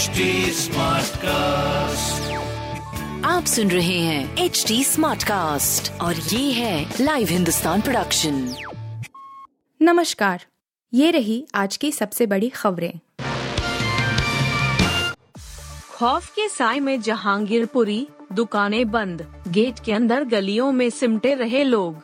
HD cast आप सुन रहे हैं एच डी स्मार्ट कास्ट और ये है लाइव हिंदुस्तान प्रोडक्शन नमस्कार ये रही आज की सबसे बड़ी खबरें। खौफ के साय में जहांगीरपुरी दुकानें बंद गेट के अंदर गलियों में सिमटे रहे लोग।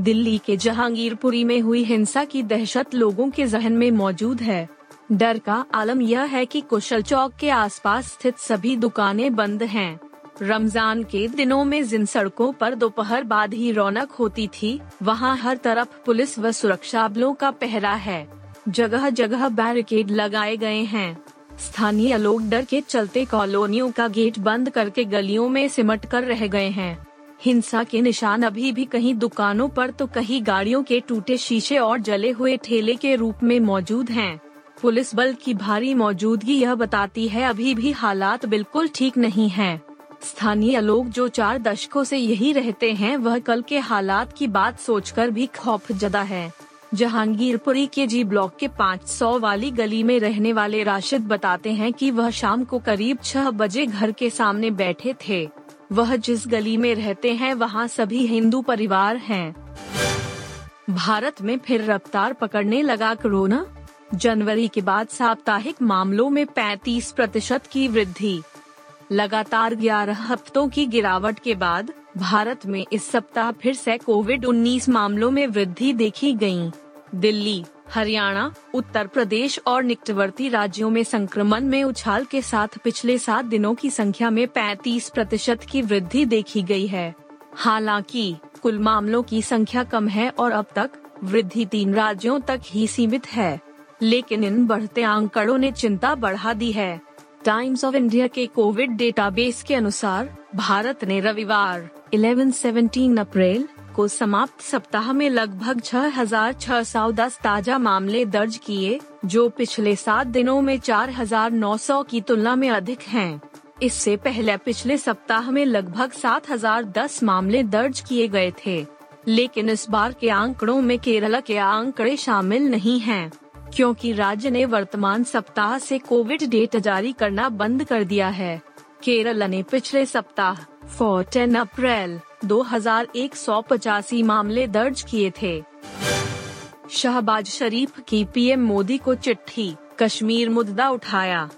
दिल्ली के जहांगीरपुरी में हुई हिंसा की दहशत लोगों के जहन में मौजूद है। डर का आलम यह है कि कुशल चौक के आसपास स्थित सभी दुकानें बंद हैं। रमज़ान के दिनों में जिन सड़कों पर दोपहर बाद ही रौनक होती थी, वहाँ हर तरफ़ पुलिस व सुरक्षा बलों का पहरा है जगह जगह बैरिकेड लगाए गए हैं स्थानीय लोग डर के चलते कॉलोनियों का गेट बंद करके गलियों में सिमट कर रह गए हैं हिंसा के निशान अभी भी कहीं दुकानों पर तो कहीं गाड़ियों के टूटे शीशे और जले हुए ठेले के रूप में मौजूद हैं। पुलिस बल की भारी मौजूदगी यह बताती है, अभी भी हालात बिल्कुल ठीक नहीं हैं। स्थानीय लोग जो चार दशकों से यही रहते हैं, वह कल के हालात की बात सोचकर भी खौफ जदा है जहांगीरपुरी के जी ब्लॉक के 500 वाली गली में रहने वाले राशिद बताते हैं कि वह शाम को करीब छह बजे घर के सामने बैठे थे वह जिस गली में रहते हैं, वहाँ सभी हिंदू परिवार हैं। भारत में फिर रफ्तार पकड़ने लगा कोरोना जनवरी के बाद साप्ताहिक मामलों में 35 प्रतिशत की वृद्धि। लगातार 11 हफ्तों की गिरावट के बाद भारत में इस सप्ताह फिर से कोविड 19 मामलों में वृद्धि देखी गई। दिल्ली, हरियाणा, उत्तर प्रदेश और निकटवर्ती राज्यों में संक्रमण में उछाल के साथ पिछले सात दिनों की संख्या में 35 प्रतिशत की वृद्धि देखी गई है। हालाँकि, कुल मामलों की संख्या कम है और अब तक वृद्धि तीन राज्यों तक ही सीमित है। लेकिन इन बढ़ते आंकड़ों ने चिंता बढ़ा दी है टाइम्स ऑफ़ इंडिया के कोविड डेटाबेस के अनुसार भारत ने रविवार 11-17 अप्रैल को समाप्त सप्ताह में लगभग 6,610 ताज़ा मामले दर्ज किए जो पिछले सात दिनों में 4,900 की तुलना में अधिक हैं। इससे पहले पिछले सप्ताह में लगभग 7,010 मामले दर्ज किए गए थे लेकिन इस बार के आंकड़ों में केरला के आंकड़े शामिल नहीं हैं। क्योंकि राज्य ने वर्तमान सप्ताह से कोविड डेटा जारी करना बंद कर दिया है। केरल ने पिछले सप्ताह फोर्टेन अप्रैल, दो हज़ार एक सौ पचासी मामले दर्ज किए थे। शहबाज शरीफ की पीएम मोदी को चिट्ठी, कश्मीर मुद्दा उठाया।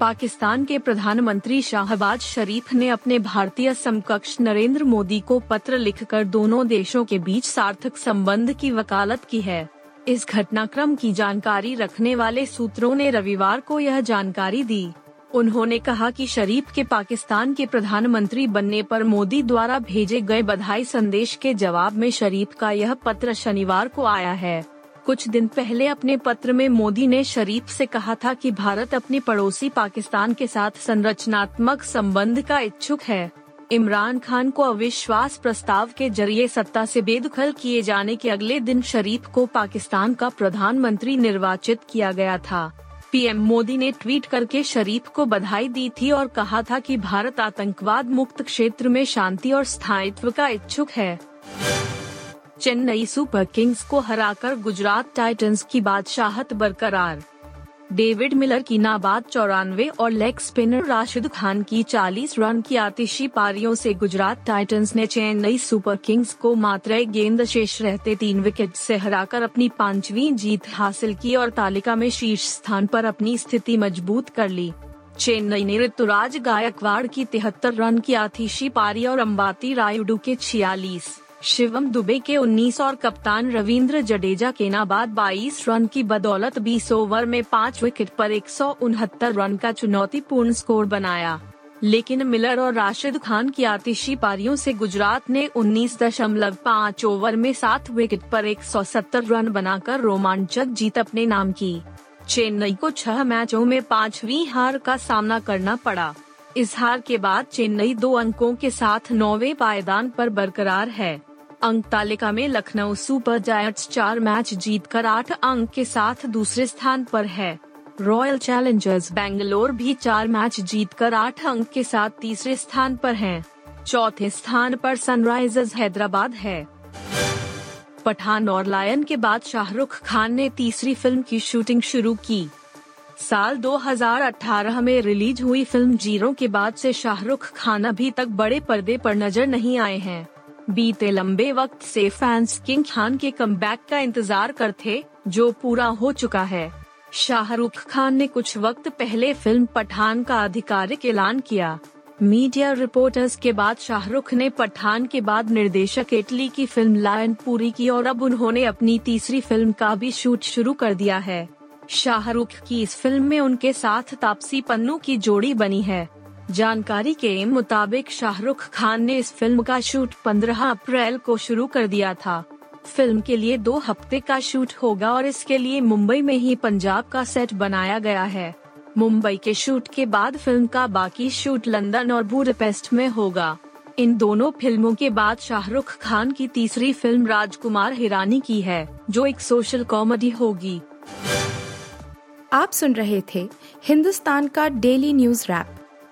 पाकिस्तान के प्रधानमंत्री शाहबाज शरीफ ने अपने भारतीय समकक्ष नरेंद्र मोदी को पत्र लिखकर दोनों देशों के बीच सार्थक संबंध की वकालत की है। इस घटनाक्रम की जानकारी रखने वाले सूत्रों ने रविवार को यह जानकारी दी। उन्होंने कहा कि शरीफ के पाकिस्तान के प्रधानमंत्री बनने पर मोदी द्वारा भेजे गए बधाई संदेश के जवाब में शरीफ का यह पत्र शनिवार को आया है। कुछ दिन पहले अपने पत्र में मोदी ने शरीफ से कहा था कि भारत अपने पड़ोसी पाकिस्तान के साथ संरचनात्मक संबंध का इच्छुक है। इमरान खान को अविश्वास प्रस्ताव के ज़रिए सत्ता से बेदखल किए जाने के अगले दिन शरीफ को पाकिस्तान का प्रधानमंत्री निर्वाचित किया गया था। पीएम मोदी ने ट्वीट करके शरीफ को बधाई दी थी और कहा था कि भारत आतंकवाद मुक्त क्षेत्र में शांति और स्थायित्व का इच्छुक है। चेन्नई सुपर किंग्स को हराकर गुजरात टाइटंस की बादशाहत बरकरार। डेविड मिलर की नाबाद चौरानवे और लेग स्पिनर राशिद खान की 40 रन की आतिशी पारियों से गुजरात टाइटंस ने चेन्नई सुपर किंग्स को मात्र एक गेंद शेष रहते तीन विकेट से हराकर अपनी पांचवी जीत हासिल की और तालिका में शीर्ष स्थान पर अपनी स्थिति मज़बूत कर ली। चेन्नई ने ऋतुराज गायकवाड़ की तिहत्तर रन की आतिशी पारी और अम्बाती रायुडू के छियालीस। शिवम दुबे के 19 और कप्तान रविंद्र जडेजा के नाबाद 22 रन की बदौलत 20 ओवर में पाँच विकेट पर एक सौ उनहत्तर रन का चुनौतीपूर्ण स्कोर बनाया। लेकिन मिलर और राशिद खान की आतिशी पारियों से गुजरात ने 19.5 ओवर में सात विकेट पर 170 रन बनाकर रोमांचक जीत अपने नाम की। चेन्नई को छह मैचों में पांचवी हार का सामना करना पड़ा। इस हार के बाद चेन्नई दो अंकों के साथ नौवे पायदान पर बरकरार है। अंक तालिका में लखनऊ सुपर जायंट्स चार मैच जीतकर आठ अंक के साथ दूसरे स्थान पर है। रॉयल चैलेंजर्स बेंगलोर भी चार मैच जीतकर आठ अंक के साथ तीसरे स्थान पर है। चौथे स्थान पर सनराइजर्स हैदराबाद है। पठान और लायन के बाद शाहरुख खान ने तीसरी फ़िल्म की शूटिंग शुरू की। साल 2018 में रिलीज़ हुई फ़िल्म ज़ीरो के बाद से शाहरुख खान अभी तक बड़े पर्दे पर नज़र नहीं आए हैं। बीते लंबे वक्त से फैंस किंग खान के कम का इंतज़ार करते, जो पूरा हो चुका है। शाहरुख खान ने कुछ वक्त पहले फ़िल्म पठान का आधिकारिक ऐलान किया। मीडिया रिपोर्टर्स के बाद शाहरुख ने पठान के बाद निर्देशक इटली की फ़िल्म लायन पूरी की और अब उन्होंने अपनी तीसरी फ़िल्म का भी शूट शुरू कर दिया है। शाहरुख की इस फ़िल्म में उनके साथ तापसी पन्नू की जोड़ी बनी है। जानकारी के मुताबिक शाहरुख खान ने इस फ़िल्म का शूट 15 अप्रैल को शुरू कर दिया था। फ़िल्म के लिए दो हफ़्ते का शूट होगा और इसके लिए मुंबई में ही पंजाब का सेट बनाया गया है। मुंबई के शूट के बाद फ़िल्म का बाकी शूट लंदन और बुडपेस्ट में होगा। इन दोनों फ़िल्मों के बाद शाहरुख खान की तीसरी फ़िल्म राजकुमार हिरानी की है, जो एक सोशल कॉमेडी होगी। आप सुन रहे थे हिंदुस्तान का डेली न्यूज़ रैप।